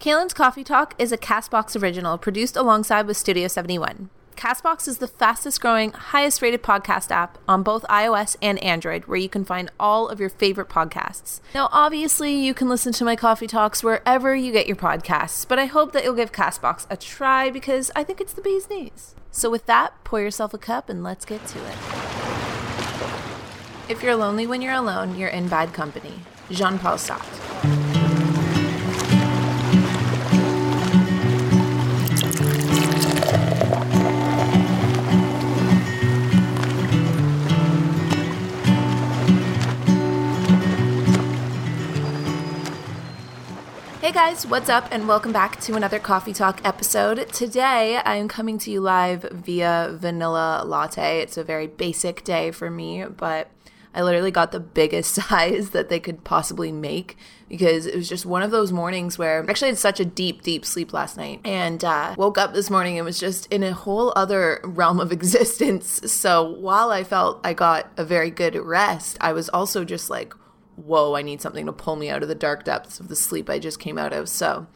Kalyn's Coffee Talk is a Castbox original produced alongside with Studio 71. Castbox is the fastest growing, highest rated podcast app on both iOS and Android, where you can find all of your favorite podcasts. Now, obviously, you can listen to my coffee talks wherever you get your podcasts, but I hope that you'll give Castbox a try because I think it's the bee's knees. So, with that, pour yourself a cup and let's get to it. If you're lonely when you're alone, you're in bad company. Jean Paul Sartre. Guys, what's up, and welcome back to another Coffee Talk episode. Today I am coming to you live via Vanilla Latte. It's a very basic day for me, but I literally got the biggest size that they could possibly make because it was just one of those mornings where I actually had such a deep, deep sleep last night and uh, woke up this morning and was just in a whole other realm of existence. So while I felt I got a very good rest, I was also just like, whoa, I need something to pull me out of the dark depths of the sleep I just came out of. So,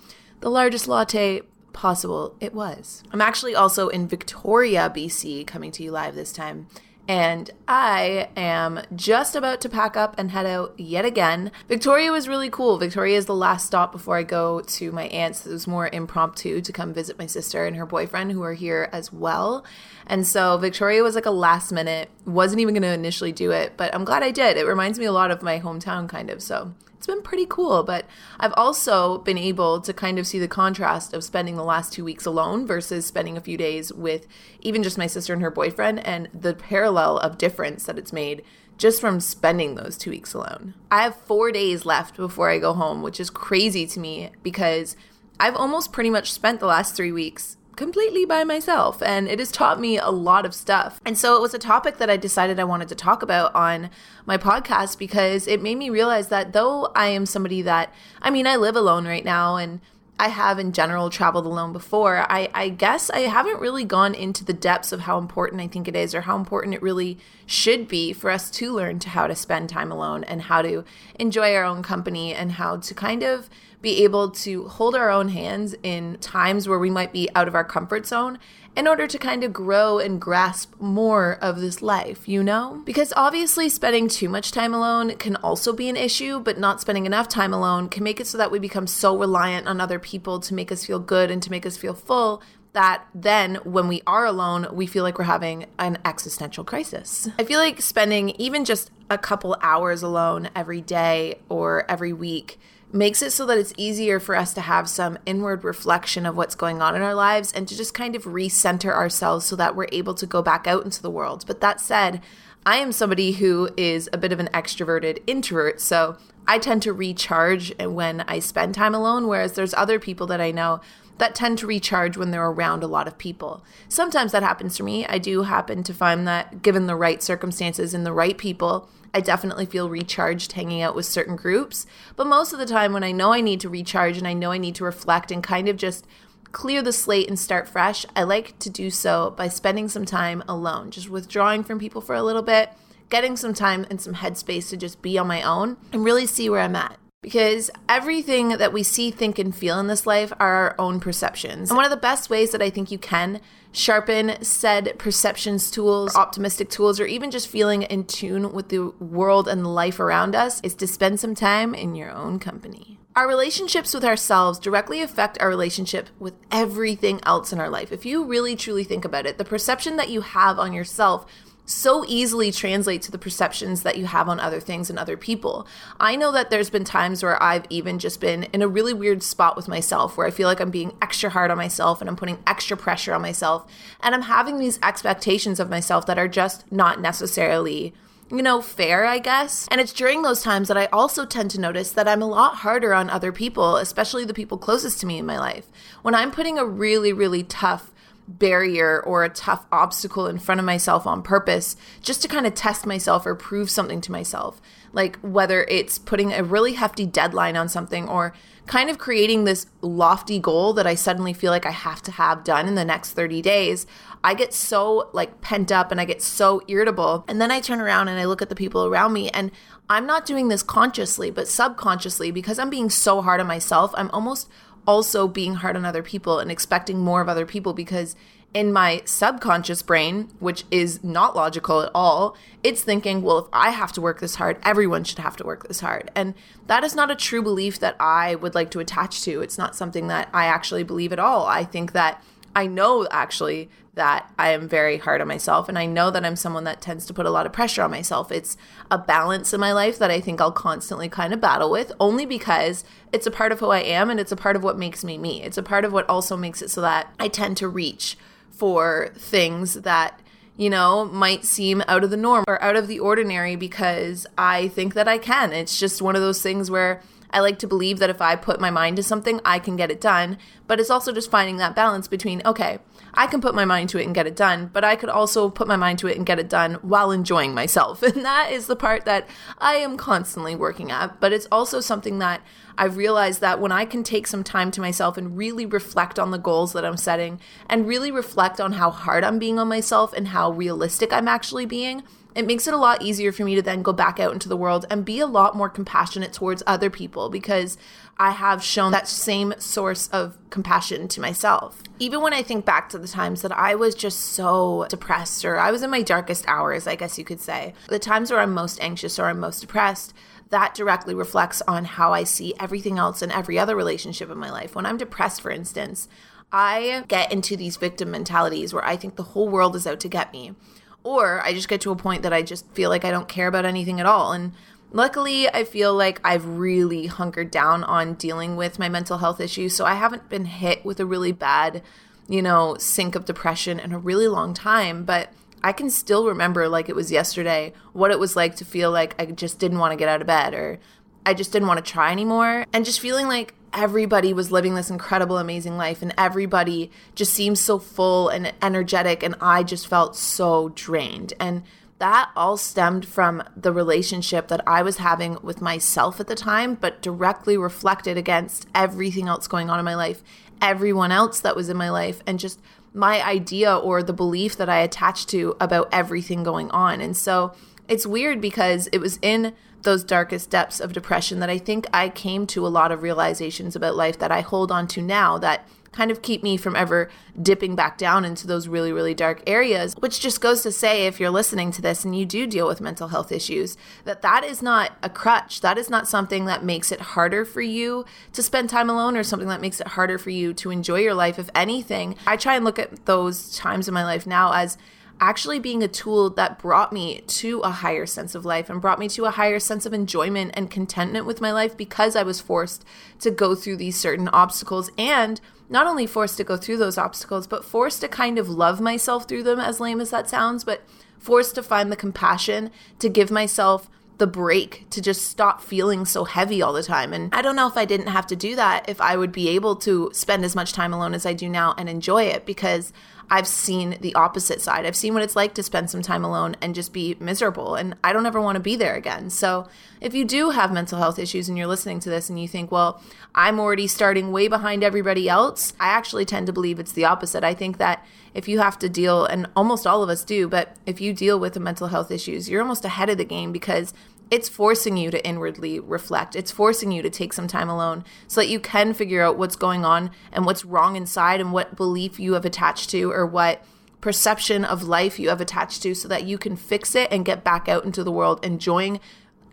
the largest latte possible it was. I'm actually also in Victoria, BC, coming to you live this time and I am just about to pack up and head out yet again. Victoria was really cool. Victoria is the last stop before I go to my aunt's. It was more impromptu to come visit my sister and her boyfriend who are here as well. And so Victoria was like a last minute, wasn't even going to initially do it, but I'm glad I did. It reminds me a lot of my hometown kind of. So been pretty cool. But I've also been able to kind of see the contrast of spending the last two weeks alone versus spending a few days with even just my sister and her boyfriend and the parallel of difference that it's made just from spending those two weeks alone. I have four days left before I go home, which is crazy to me because I've almost pretty much spent the last three weeks completely by myself and it has taught me a lot of stuff. And so it was a topic that I decided I wanted to talk about on my podcast because it made me realize that though I am somebody that, I mean, I live alone right now and I have in general traveled alone before, I, I, guess I haven't really gone into the depths of how important I think it is or how important it really should be for us to learn to how to spend time alone and how to enjoy our own company and how to kind of be able to hold our own hands in times where we might be out of our comfort zone in order to kind of grow and grasp more of this life, you know? Because obviously, spending too much time alone can also be an issue, but not spending enough time alone can make it so that we become so reliant on other people to make us feel good and to make us feel full that then when we are alone, we feel like we're having an existential crisis. I feel like spending even just a couple hours alone every day or every week makes it so that it's easier for us to have some inward reflection of what's going on in our lives and to just kind of recenter ourselves so that we're able to go back out into the world. But that said, I am somebody who is a bit of an extroverted introvert, so I tend to recharge when I spend time alone, whereas there's other people that I know that tend to recharge when they're around a lot of people. Sometimes that happens for me. I do happen to find that given the right circumstances and the right people, I definitely feel recharged hanging out with certain groups. But most of the time, when I know I need to recharge and I know I need to reflect and kind of just clear the slate and start fresh, I like to do so by spending some time alone, just withdrawing from people for a little bit, getting some time and some headspace to just be on my own and really see where I'm at because everything that we see, think, and feel in this life are our own perceptions. And one of the best ways that I think you can sharpen said perceptions tools, optimistic tools, or even just feeling in tune with the world and the life around us is to spend some time in your own company. Our relationships with ourselves directly affect our relationship with everything else in our life. If you really truly think about it, the perception that you have on yourself so easily translate to the perceptions that you have on other things and other people. I know that there's been times where I've even just been in a really weird spot with myself where I feel like I'm being extra hard on myself and I'm putting extra pressure on myself and I'm having these expectations of myself that are just not necessarily you know, fair, I guess. And it's during those times that I also tend to notice that I'm a lot harder on other people, especially the people closest to me in my life. When I'm putting a really, really tough barrier or a tough obstacle in front of myself on purpose just to kind of test myself or prove something to myself. Like whether it's putting a really hefty deadline on something or kind of creating this lofty goal that I suddenly feel like I have to have done in the next 30 days. I get so like pent up and I get so irritable. And then I turn around and I look at the people around me and I'm not doing this consciously, but subconsciously because I'm being so hard on myself, I'm almost also being hard on other people and expecting more of other people because in my subconscious brain, which is not logical at all, it's thinking, well, if I have to work this hard, everyone should have to work this hard. And that is not a true belief that I would like to attach to. It's not something that I actually believe at all. I think that I know actually that I am very hard on myself and I know that I'm someone that tends to put a lot of pressure on myself. It's a balance in my life that I think I'll constantly kind of battle with only because it's a part of who I am and it's a part of what makes me me. It's a part of what also makes it so that I tend to reach for things that you know, might seem out of the norm or out of the ordinary because I think that I can. It's just one of those things where I like to believe that if I put my mind to something, I can get it done. But it's also just finding that balance between, okay, I can put my mind to it and get it done, but I could also put my mind to it and get it done while enjoying myself. And that is the part that I am constantly working at. But it's also something that I've realized that when I can take some time to myself and really reflect on the goals that I'm setting and really reflect on how hard I'm being on myself and how realistic I'm actually being, it makes it a lot easier for me to then go back out into the world and be a lot more compassionate towards other people because I have shown that same source of compassion to myself. Even when I think back to the times that I was just so depressed or I was in my darkest hours, I guess you could say, the times where I'm most anxious or I'm most depressed, that directly reflects on how I see everything else and every other relationship in my life. When I'm depressed, for instance, I get into these victim mentalities where I think the whole world is out to get me or I just get to a point that I just feel like I don't care about anything at all. And luckily, I feel like I've really hunkered down on dealing with my mental health issues. So I haven't been hit with a really bad, you know, sink of depression in a really long time. But I can still remember, like it was yesterday, what it was like to feel like I just didn't want to get out of bed or I just didn't want to try anymore. And just feeling like everybody was living this incredible, amazing life, and everybody just seemed so full and energetic, and I just felt so drained. And that all stemmed from the relationship that I was having with myself at the time, but directly reflected against everything else going on in my life, everyone else that was in my life, and just my idea or the belief that I attached to about everything going on. And so it's weird because it was in those darkest depths of depression that I think I came to a lot of realizations about life that I hold on to now that kind of keep me from ever dipping back down into those really, really dark areas, which just goes to say if you're listening to this and you do deal with mental health issues, that that is not a crutch. That is not something that makes it harder for you to spend time alone or something that makes it harder for you to enjoy your life. If anything, I try and look at those times in my life now as actually being a tool that brought me to a higher sense of life and brought me to a higher sense of enjoyment and contentment with my life because I was forced to go through these certain obstacles and not only forced to go through those obstacles, but forced to kind of love myself through them, as lame as that sounds, but forced to find the compassion to give myself the break to just stop feeling so heavy all the time. And I don't know if I didn't have to do that, if I would be able to spend as much time alone as I do now and enjoy it because I've seen the opposite side. I've seen what it's like to spend some time alone and just be miserable. And I don't ever want to be there again. So if you do have mental health issues and you're listening to this and you think, well, I'm already starting way behind everybody else, I actually tend to believe it's the opposite. I think that if you have to deal, and almost all of us do, but if you deal with the mental health issues, you're almost ahead of the game because it's forcing you to inwardly reflect. It's forcing you to take some time alone so that you can figure out what's going on and what's wrong inside and what belief you have attached to or what perception of life you have attached to so that you can fix it and get back out into the world enjoying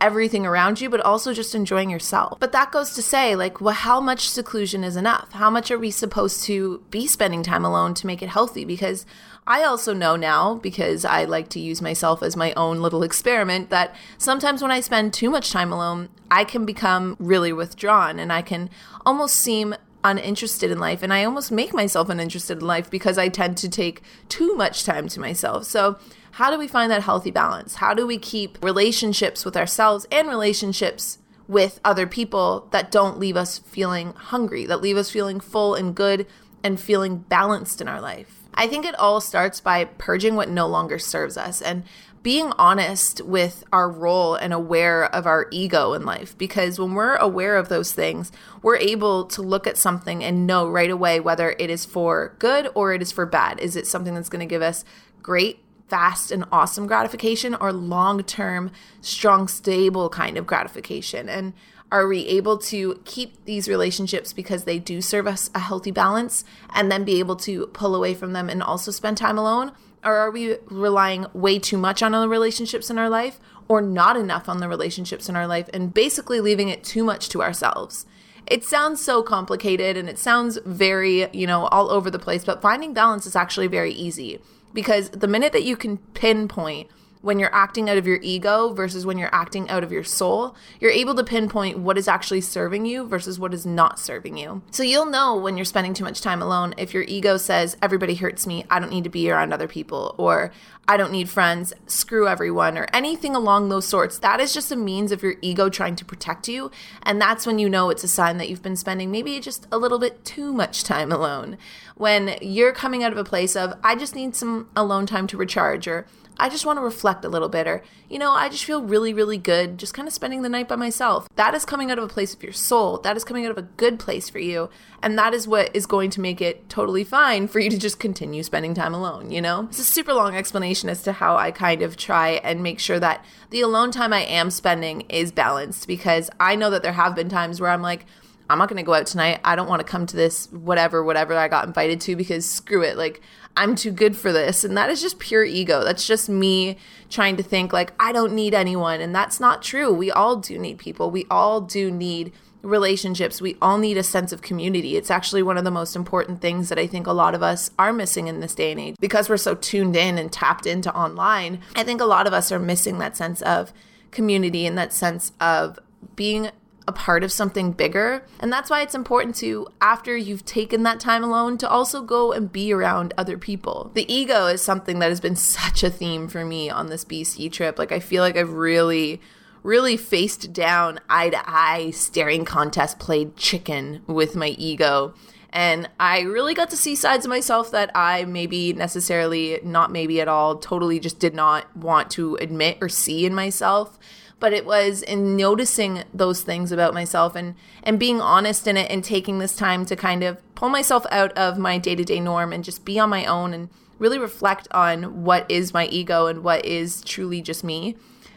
everything around you, but also just enjoying yourself. But that goes to say, like, well, how much seclusion is enough? How much are we supposed to be spending time alone to make it healthy? Because I also know now, because I like to use myself as my own little experiment, that sometimes when I spend too much time alone, I can become really withdrawn and I can almost seem uninterested in life and I almost make myself uninterested in life because I tend to take too much time to myself. So, how do we find that healthy balance? How do we keep relationships with ourselves and relationships with other people that don't leave us feeling hungry, that leave us feeling full and good and feeling balanced in our life? I think it all starts by purging what no longer serves us and being honest with our role and aware of our ego in life. Because when we're aware of those things, we're able to look at something and know right away whether it is for good or it is for bad. Is it something that's going to give us great fast and awesome gratification or long term, strong, stable kind of gratification? And are we able to keep these relationships because they do serve us a healthy balance and then be able to pull away from them and also spend time alone? Or are we relying way too much on the relationships in our life or not enough on the relationships in our life and basically leaving it too much to ourselves? It sounds so complicated and it sounds very, you know, all over the place, but finding balance is actually very easy because the minute that you can pinpoint when you're acting out of your ego versus when you're acting out of your soul, you're able to pinpoint what is actually serving you versus what is not serving you. So you'll know when you're spending too much time alone if your ego says, everybody hurts me, I don't need to be around other people, or I don't need friends, screw everyone, or anything along those sorts. That is just a means of your ego trying to protect you. And that's when you know it's a sign that you've been spending maybe just a little bit too much time alone. When you're coming out of a place of, I just need some alone time to recharge, or I just want to reflect a little bit, or, you know, I just feel really, really good just kind of spending the night by myself. That is coming out of a place of your soul. That is coming out of a good place for you. And that is what is going to make it totally fine for you to just continue spending time alone, you know? It's a super long explanation as to how I kind of try and make sure that the alone time I am spending is balanced because I know that there have been times where I'm like, I'm not going to go out tonight. I don't want to come to this whatever whatever I got invited to because screw it. Like I'm too good for this. And that is just pure ego. That's just me trying to think like I don't need anyone and that's not true. We all do need people. We all do need relationships. We all need a sense of community. It's actually one of the most important things that I think a lot of us are missing in this day and age because we're so tuned in and tapped into online. I think a lot of us are missing that sense of community and that sense of being a part of something bigger. And that's why it's important to, after you've taken that time alone, to also go and be around other people. The ego is something that has been such a theme for me on this BC trip. Like, I feel like I've really really faced down eye to eye staring contest played chicken with my ego and I really got to see sides of myself that I maybe necessarily, not maybe at all, totally just did not want to admit or see in myself but it was in noticing those things about myself and and being honest in it and taking this time to kind of pull myself out of my day-to-day norm and just be on my own and really reflect on what is my ego and what is truly just me.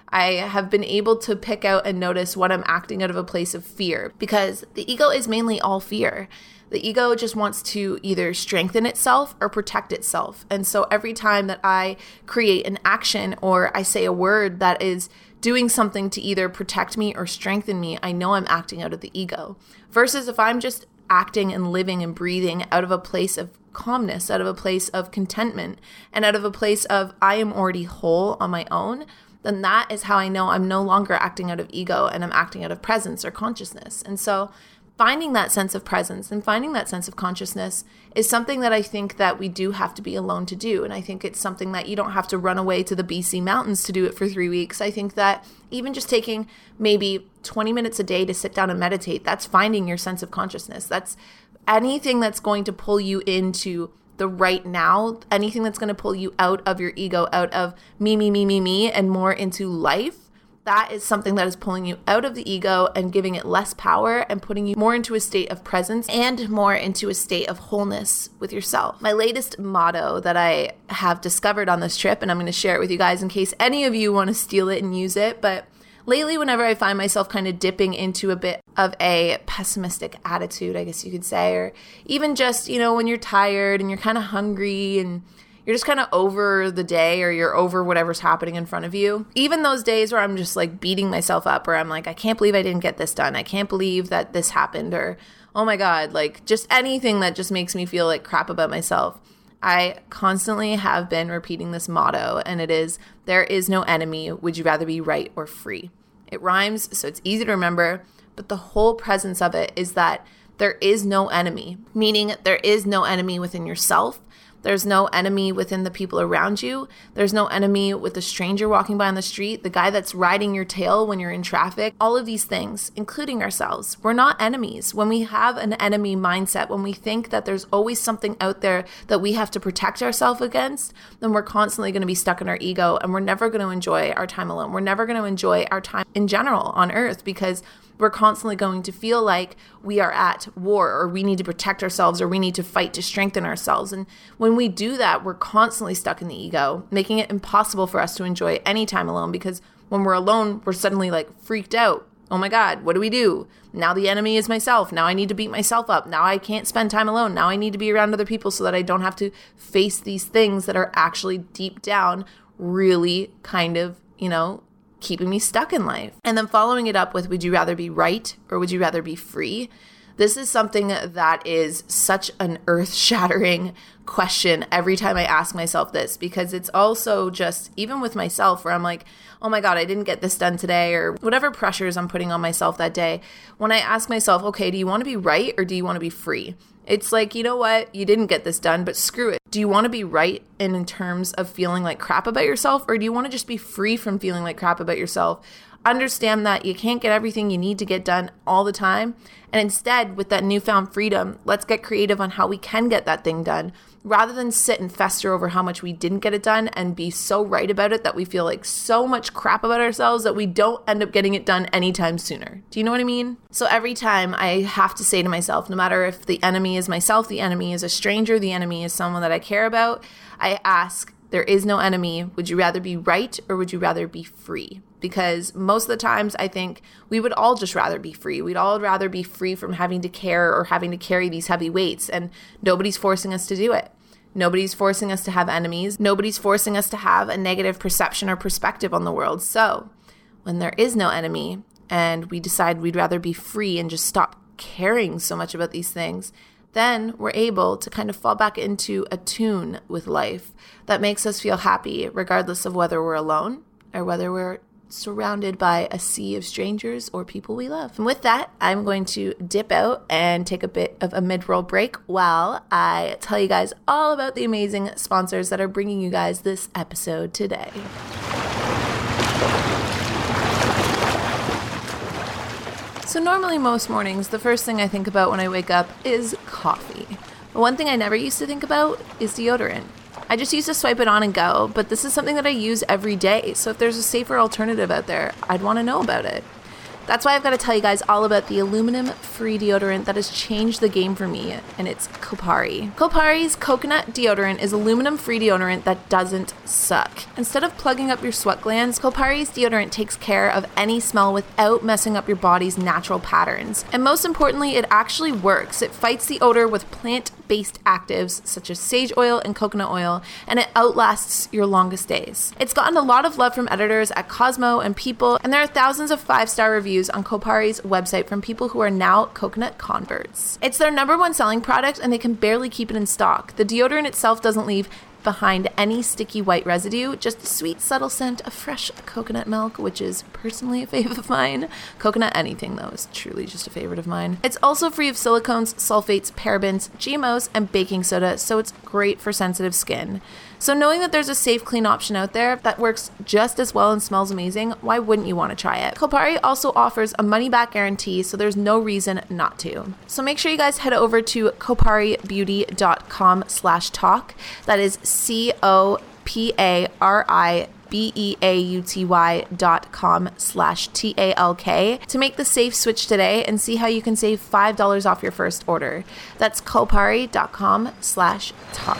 I have been able to pick out and notice when I'm acting out of a place of fear because the ego is mainly all fear. The ego just wants to either strengthen itself or protect itself. And so every time that I create an action or I say a word that is doing something to either protect me or strengthen me, I know I'm acting out of the ego. Versus if I'm just acting and living and breathing out of a place of calmness, out of a place of contentment, and out of a place of I am already whole on my own, then that is how I know I'm no longer acting out of ego and I'm acting out of presence or consciousness. And so finding that sense of presence and finding that sense of consciousness is something that I think that we do have to be alone to do. And I think it's something that you don't have to run away to the BC mountains to do it for three weeks. I think that even just taking maybe 20 minutes a day to sit down and meditate, that's finding your sense of consciousness. That's anything that's going to pull you into the right now, anything that's going to pull you out of your ego, out of me, me, me, me, me, and more into life that is something that is pulling you out of the ego and giving it less power and putting you more into a state of presence and more into a state of wholeness with yourself. My latest motto that I have discovered on this trip, and I'm going to share it with you guys in case any of you want to steal it and use it, but lately, whenever I find myself kind of dipping into a bit of a pessimistic attitude, I guess you could say, or even just, you know, when you're tired and you're kind of hungry and you're just kind of over the day or you're over whatever's happening in front of you. Even those days where I'm just like beating myself up, where I'm like, I can't believe I didn't get this done. I can't believe that this happened, or oh my God, like just anything that just makes me feel like crap about myself. I constantly have been repeating this motto, and it is there is no enemy. Would you rather be right or free? It rhymes, so it's easy to remember, but the whole presence of it is that there is no enemy, meaning there is no enemy within yourself. There's no enemy within the people around you. There's no enemy with the stranger walking by on the street, the guy that's riding your tail when you're in traffic. All of these things, including ourselves. We're not enemies. When we have an enemy mindset, when we think that there's always something out there that we have to protect ourselves against, then we're constantly going to be stuck in our ego and we're never going to enjoy our time alone. We're never going to enjoy our time in general on earth because we're constantly going to feel like we are at war or we need to protect ourselves or we need to fight to strengthen ourselves. And when we do that, we're constantly stuck in the ego, making it impossible for us to enjoy any time alone because when we're alone, we're suddenly like freaked out. Oh my God, what do we do? Now the enemy is myself. Now I need to beat myself up. Now I can't spend time alone. Now I need to be around other people so that I don't have to face these things that are actually deep down really kind of, you know, keeping me stuck in life. And then following it up with would you rather be right or would you rather be free? This is something that is such an earth shattering question every time I ask myself this because it's also just, even with myself, where I'm like, oh my God, I didn't get this done today, or whatever pressures I'm putting on myself that day. When I ask myself, okay, do you want to be right or do you want to be free? It's like, you know what? You didn't get this done, but screw it. Do you want to be right in, in terms of feeling like crap about yourself, or do you want to just be free from feeling like crap about yourself? Understand that you can't get everything you need to get done all the time. And instead, with that newfound freedom, let's get creative on how we can get that thing done rather than sit and fester over how much we didn't get it done and be so right about it that we feel like so much crap about ourselves that we don't end up getting it done anytime sooner. Do you know what I mean? So every time I have to say to myself, no matter if the enemy is myself, the enemy is a stranger, the enemy is someone that I care about, I ask, there is no enemy. Would you rather be right or would you rather be free? Because most of the times I think we would all just rather be free. We'd all rather be free from having to care or having to carry these heavy weights, and nobody's forcing us to do it. Nobody's forcing us to have enemies. Nobody's forcing us to have a negative perception or perspective on the world. So, when there is no enemy and we decide we'd rather be free and just stop caring so much about these things, then we're able to kind of fall back into a tune with life that makes us feel happy, regardless of whether we're alone or whether we're surrounded by a sea of strangers or people we love. And with that, I'm going to dip out and take a bit of a mid roll break while I tell you guys all about the amazing sponsors that are bringing you guys this episode today. So, normally, most mornings, the first thing I think about when I wake up is coffee. But one thing I never used to think about is deodorant. I just used to swipe it on and go, but this is something that I use every day. So, if there's a safer alternative out there, I'd want to know about it. That's why I've got to tell you guys all about the aluminum free deodorant that has changed the game for me, and it's Kopari. Kopari's coconut deodorant is aluminum free deodorant that doesn't suck. Instead of plugging up your sweat glands, Kopari's deodorant takes care of any smell without messing up your body's natural patterns. And most importantly, it actually works. It fights the odor with plant based actives such as sage oil and coconut oil, and it outlasts your longest days. It's gotten a lot of love from editors at Cosmo and People, and there are thousands of five star reviews on Kopari's website from people who are now coconut converts. It's their number one selling product and they can barely keep it in stock. The deodorant itself doesn't leave behind any sticky white residue, just a sweet, subtle scent of fresh coconut milk, which is personally a favorite of mine. Coconut anything, though, is truly just a favorite of mine. It's also free of silicones, sulfates, parabens, GMOs, and baking soda, so it's great for sensitive skin. So, knowing that there's a safe, clean option out there that works just as well and smells amazing, why wouldn't you want to try it? Kopari also offers a money back guarantee, so there's no reason not to. So, make sure you guys head over to koparibeauty.com slash talk. That is C O P A R I B E A U T Y dot com slash T A L K to make the safe switch today and see how you can save $5 off your first order. That's kopari.com slash talk.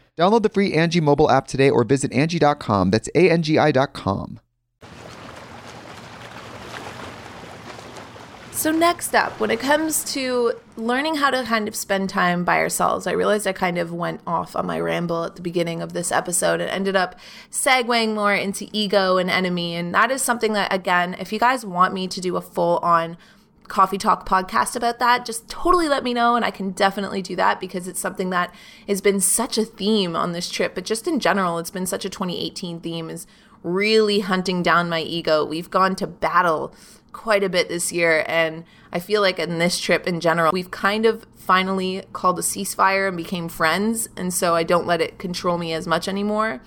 Download the free Angie mobile app today or visit Angie.com. That's A N G I.com. So, next up, when it comes to learning how to kind of spend time by ourselves, I realized I kind of went off on my ramble at the beginning of this episode and ended up segueing more into ego and enemy. And that is something that, again, if you guys want me to do a full on coffee talk podcast about that, just totally let me know and I can definitely do that because it's something that has been such a theme on this trip, but just in general, it's been such a 2018 theme is really hunting down my ego. We've gone to battle quite a bit this year and I feel like in this trip in general, we've kind of finally called a ceasefire and became friends, and so I don't let it control me as much anymore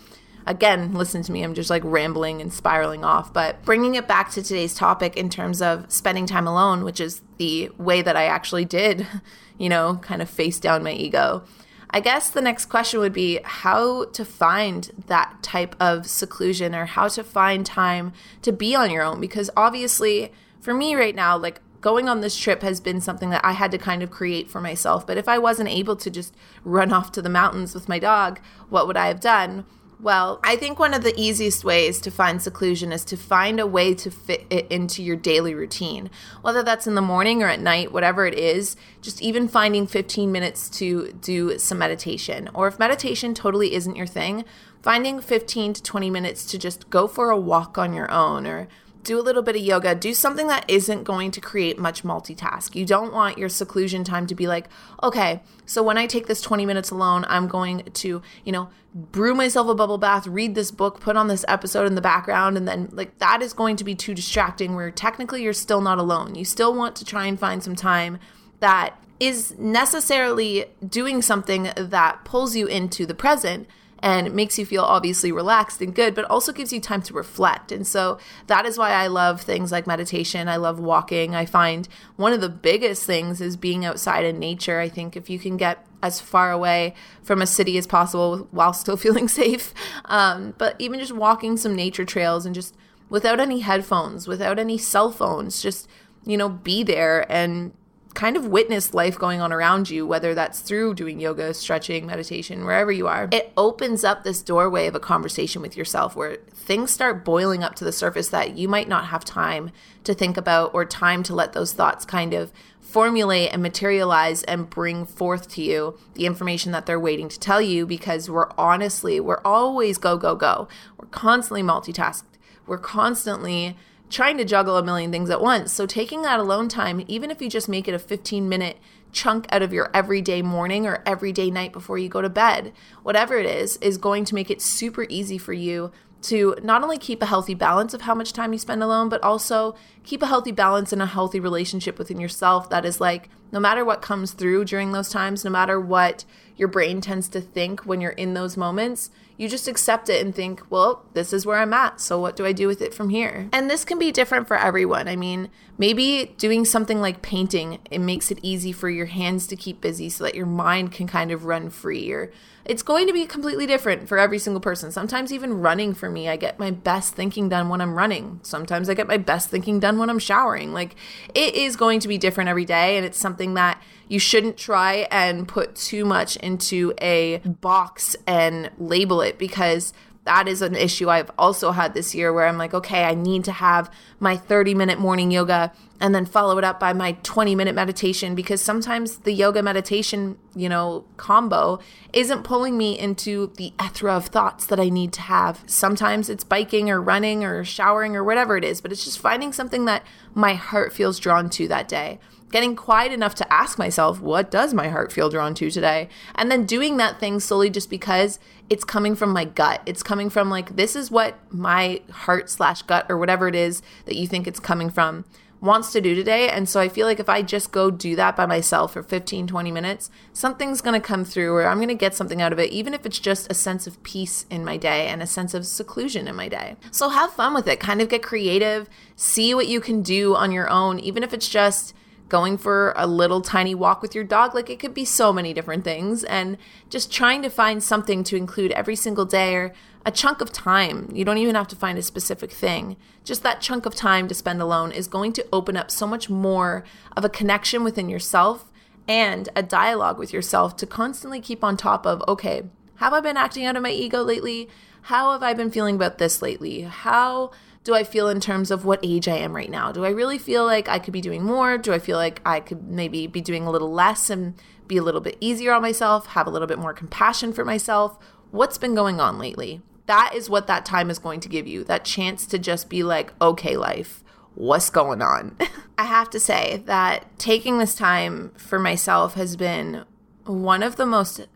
again, listen to me, I'm just like rambling and spiraling off. But bringing it back to today's topic in terms of spending time alone, which is the way that I actually did, you know, kind of face down my ego. I guess the next question would be how to find that type of seclusion or how to find time to be on your own. Because obviously, for me right now, like going on this trip has been something that I had to kind of create for myself. But if I wasn't able to just run off to the mountains with my dog, what would I have done? Well, I think one of the easiest ways to find seclusion is to find a way to fit it into your daily routine. Whether that's in the morning or at night, whatever it is, just even finding 15 minutes to do some meditation. Or if meditation totally isn't your thing, finding 15 to 20 minutes to just go for a walk on your own or do a little bit of yoga, do something that isn't going to create much multitask. You don't want your seclusion time to be like, okay, so when I take this 20 minutes alone, I'm going to, you know, brew myself a bubble bath, read this book, put on this episode in the background, and then like that is going to be too distracting where technically you're still not alone. You still want to try and find some time that is necessarily doing something that pulls you into the present and it makes you feel obviously relaxed and good, but also gives you time to reflect. And so that is why I love things like meditation. I love walking. I find one of the biggest things is being outside in nature. I think if you can get as far away from a city as possible while still feeling safe, um, but even just walking some nature trails and just without any headphones, without any cell phones, just you know, be there and kind of witness life going on around you, whether that's through doing yoga, stretching, meditation, wherever you are. It opens up this doorway of a conversation with yourself where things start boiling up to the surface that you might not have time to think about or time to let those thoughts kind of formulate and materialize and bring forth to you the information that they're waiting to tell you because we're honestly, we're always go, go, go. We're constantly multitasked. We're constantly trying to juggle a million things at once. So taking that alone time, even if you just make it a 15 minute chunk out of your everyday morning or everyday night before you go to bed, whatever it is, is going to make it super easy for you to not only keep a healthy balance of how much time you spend alone, but also keep a healthy balance and a healthy relationship within yourself that is like, no matter what comes through during those times, no matter what your brain tends to think when you're in those moments, you just accept it and think, well, this is where I'm at. So what do I do with it from here? And this can be different for everyone. I mean, maybe doing something like painting, it makes it easy for your hands to keep busy so that your mind can kind of run free or it's going to be completely different for every single person. Sometimes even running for me, I get my best thinking done when I'm running. Sometimes I get my best thinking done when I'm showering. Like it is going to be different every day and it's something that you shouldn't try and put too much into a box and label it because that is an issue I've also had this year where I'm like, okay, I need to have my 30 minute morning yoga and then follow it up by my 20 minute meditation because sometimes the yoga meditation, you know, combo isn't pulling me into the ethra of thoughts that I need to have. Sometimes it's biking or running or showering or whatever it is, but it's just finding something that my heart feels drawn to that day getting quiet enough to ask myself, what does my heart feel drawn to today? And then doing that thing solely just because it's coming from my gut. It's coming from like, this is what my heart slash gut or whatever it is that you think it's coming from wants to do today. And so I feel like if I just go do that by myself for 15, 20 minutes, something's going to come through or I'm going to get something out of it, even if it's just a sense of peace in my day and a sense of seclusion in my day. So have fun with it. Kind of get creative, see what you can do on your own, even if it's just going for a little tiny walk with your dog. Like it could be so many different things. And just trying to find something to include every single day or a chunk of time. You don't even have to find a specific thing. Just that chunk of time to spend alone is going to open up so much more of a connection within yourself and a dialogue with yourself to constantly keep on top of okay, have I been acting out of my ego lately? How have I been feeling about this lately? How do I feel in terms of what age I am right now? Do I really feel like I could be doing more? Do I feel like I could maybe be doing a little less and be a little bit easier on myself, have a little bit more compassion for myself? What's been going on lately? That is what that time is going to give you that chance to just be like, okay, life, what's going on? I have to say that taking this time for myself has been one of the most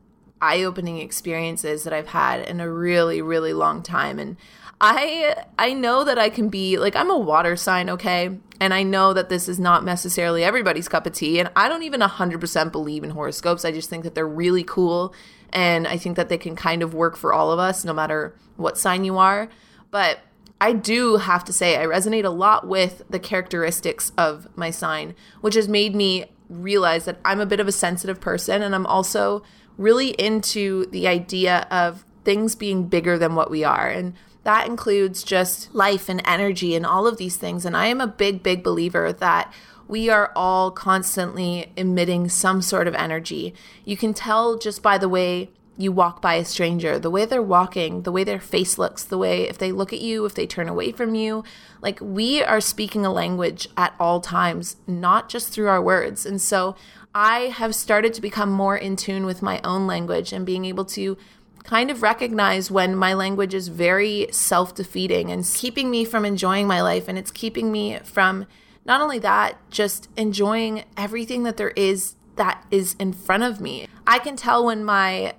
eye opening experiences that I've had in a really, really long time. And I I know that I can be like I'm a water sign, okay? And I know that this is not necessarily everybody's cup of tea and I don't even 100% believe in horoscopes. I just think that they're really cool and I think that they can kind of work for all of us no matter what sign you are. But I do have to say I resonate a lot with the characteristics of my sign, which has made me realize that I'm a bit of a sensitive person and I'm also really into the idea of things being bigger than what we are. And that includes just life and energy and all of these things. And I am a big, big believer that we are all constantly emitting some sort of energy. You can tell just by the way you walk by a stranger, the way they're walking, the way their face looks, the way if they look at you, if they turn away from you. Like we are speaking a language at all times, not just through our words. And so I have started to become more in tune with my own language and being able to kind of recognize when my language is very self defeating and keeping me from enjoying my life. And it's keeping me from not only that, just enjoying everything that there is that is in front of me. I can tell when my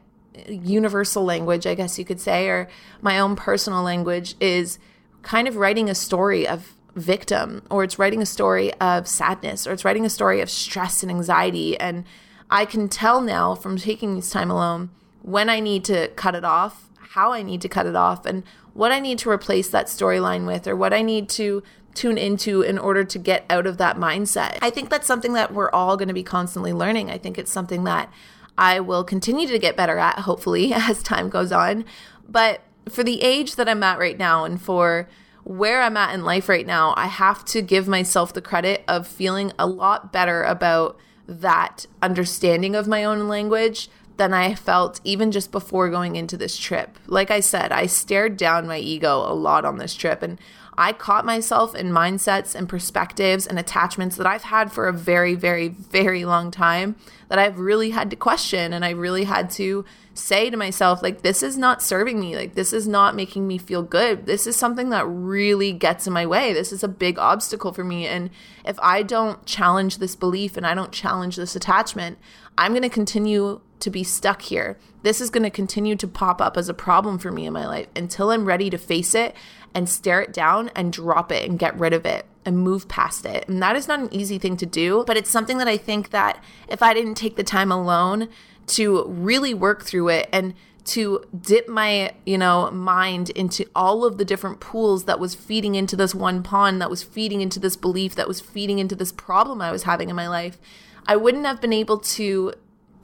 universal language, I guess you could say, or my own personal language is kind of writing a story of victim or it's writing a story of sadness or it's writing a story of stress and anxiety and I can tell now from taking this time alone when I need to cut it off, how I need to cut it off, and what I need to replace that storyline with, or what I need to tune into in order to get out of that mindset. I think that's something that we're all going to be constantly learning. I think it's something that I will continue to get better at, hopefully, as time goes on. But for the age that I'm at right now and for where I'm at in life right now, I have to give myself the credit of feeling a lot better about that understanding of my own language than I felt even just before going into this trip. Like I said, I stared down my ego a lot on this trip and I caught myself in mindsets and perspectives and attachments that I've had for a very, very, very long time that I've really had to question and I really had to say to myself, like, this is not serving me. Like, this is not making me feel good. This is something that really gets in my way. This is a big obstacle for me. And if I don't challenge this belief and I don't challenge this attachment, I'm going to continue to be stuck here. This is going to continue to pop up as a problem for me in my life until I'm ready to face it and stare it down and drop it and get rid of it and move past it. And that is not an easy thing to do, but it's something that I think that if I didn't take the time alone to really work through it and to dip my, you know, mind into all of the different pools that was feeding into this one pond, that was feeding into this belief, that was feeding into this problem I was having in my life, I wouldn't have been able to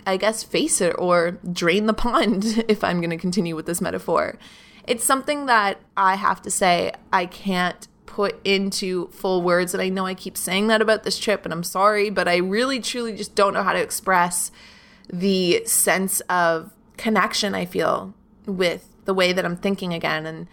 I guess, face it or drain the pond if I'm going to continue with this metaphor. It's something that I have to say I can't put into full words. And I know I keep saying that about this trip, and I'm sorry, but I really, truly just don't know how to express the sense of connection I feel with the way that I'm thinking again and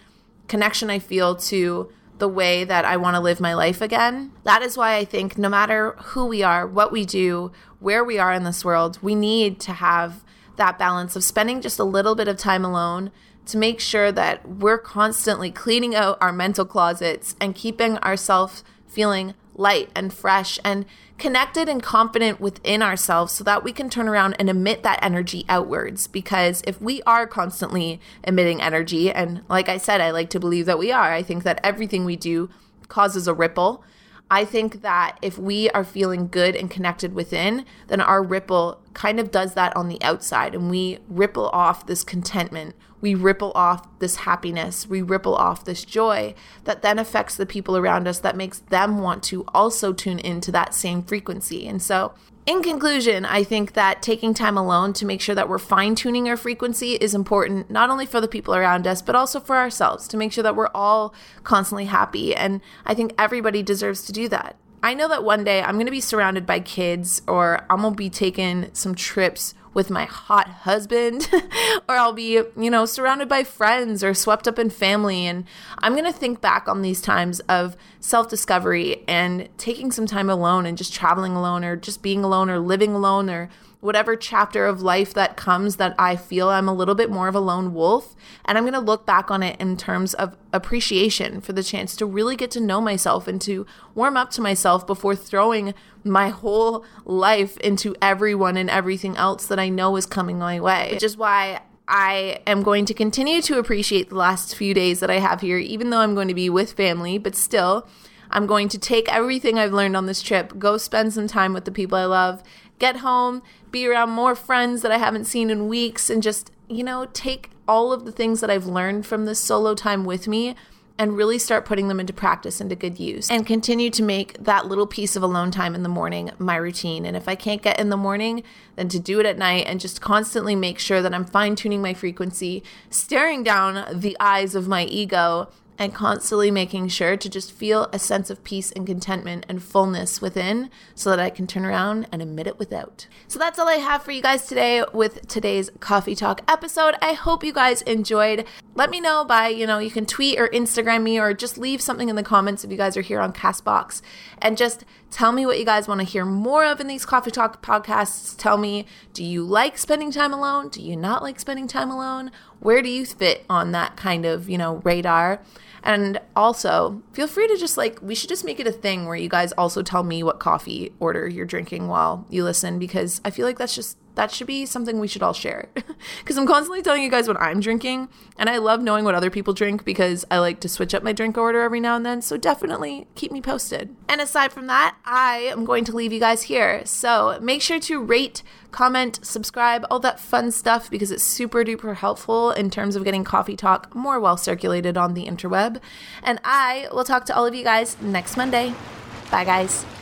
connection I feel to the way that I want to live my life again. That is why I think no matter who we are, what we do, where we are in this world, we need to have that balance of spending just a little bit of time alone to make sure that we're constantly cleaning out our mental closets and keeping ourselves feeling light and fresh and connected and confident within ourselves so that we can turn around and emit that energy outwards. Because if we are constantly emitting energy, and like I said, I like to believe that we are, I think that everything we do causes a ripple. I think that if we are feeling good and connected within, then our ripple kind of does that on the outside and we ripple off this contentment. We ripple off this happiness. We ripple off this joy that then affects the people around us that makes them want to also tune into that same frequency. And so in conclusion, I think that taking time alone to make sure that we're fine tuning our frequency is important, not only for the people around us, but also for ourselves to make sure that we're all constantly happy. And I think everybody deserves to do that. I know that one day I'm going to be surrounded by kids or I'm going to be taking some trips with my hot husband or I'll be, you know, surrounded by friends or swept up in family. And I'm going to think back on these times of self-discovery and taking some time alone and just traveling alone or just being alone or living alone or whatever chapter of life that comes that I feel I'm a little bit more of a lone wolf. And I'm going to look back on it in terms of appreciation for the chance to really get to know myself and to warm up to myself before throwing my whole life into everyone and everything else that I know is coming my way. Which is why I am going to continue to appreciate the last few days that I have here, even though I'm going to be with family, but still. I'm going to take everything I've learned on this trip, go spend some time with the people I love, get home, be around more friends that I haven't seen in weeks, and just, you know, take all of the things that I've learned from this solo time with me and really start putting them into practice into good use and continue to make that little piece of alone time in the morning my routine. And if I can't get in the morning, then to do it at night and just constantly make sure that I'm fine tuning my frequency, staring down the eyes of my ego and constantly making sure to just feel a sense of peace and contentment and fullness within so that I can turn around and emit it without. So that's all I have for you guys today with today's Coffee Talk episode. I hope you guys enjoyed. Let me know by, you know, you can tweet or Instagram me or just leave something in the comments if you guys are here on Castbox and just tell me what you guys want to hear more of in these Coffee Talk podcasts. Tell me, do you like spending time alone? Do you not like spending time alone? Where do you fit on that kind of, you know, radar? And also, feel free to just like, we should just make it a thing where you guys also tell me what coffee order you're drinking while you listen because I feel like that's just that should be something we should all share. Because I'm constantly telling you guys what I'm drinking, and I love knowing what other people drink because I like to switch up my drink order every now and then. So definitely keep me posted. And aside from that, I am going to leave you guys here. So make sure to rate, comment, subscribe, all that fun stuff because it's super duper helpful in terms of getting Coffee Talk more well circulated on the interweb. And I will talk to all of you guys next Monday. Bye, guys.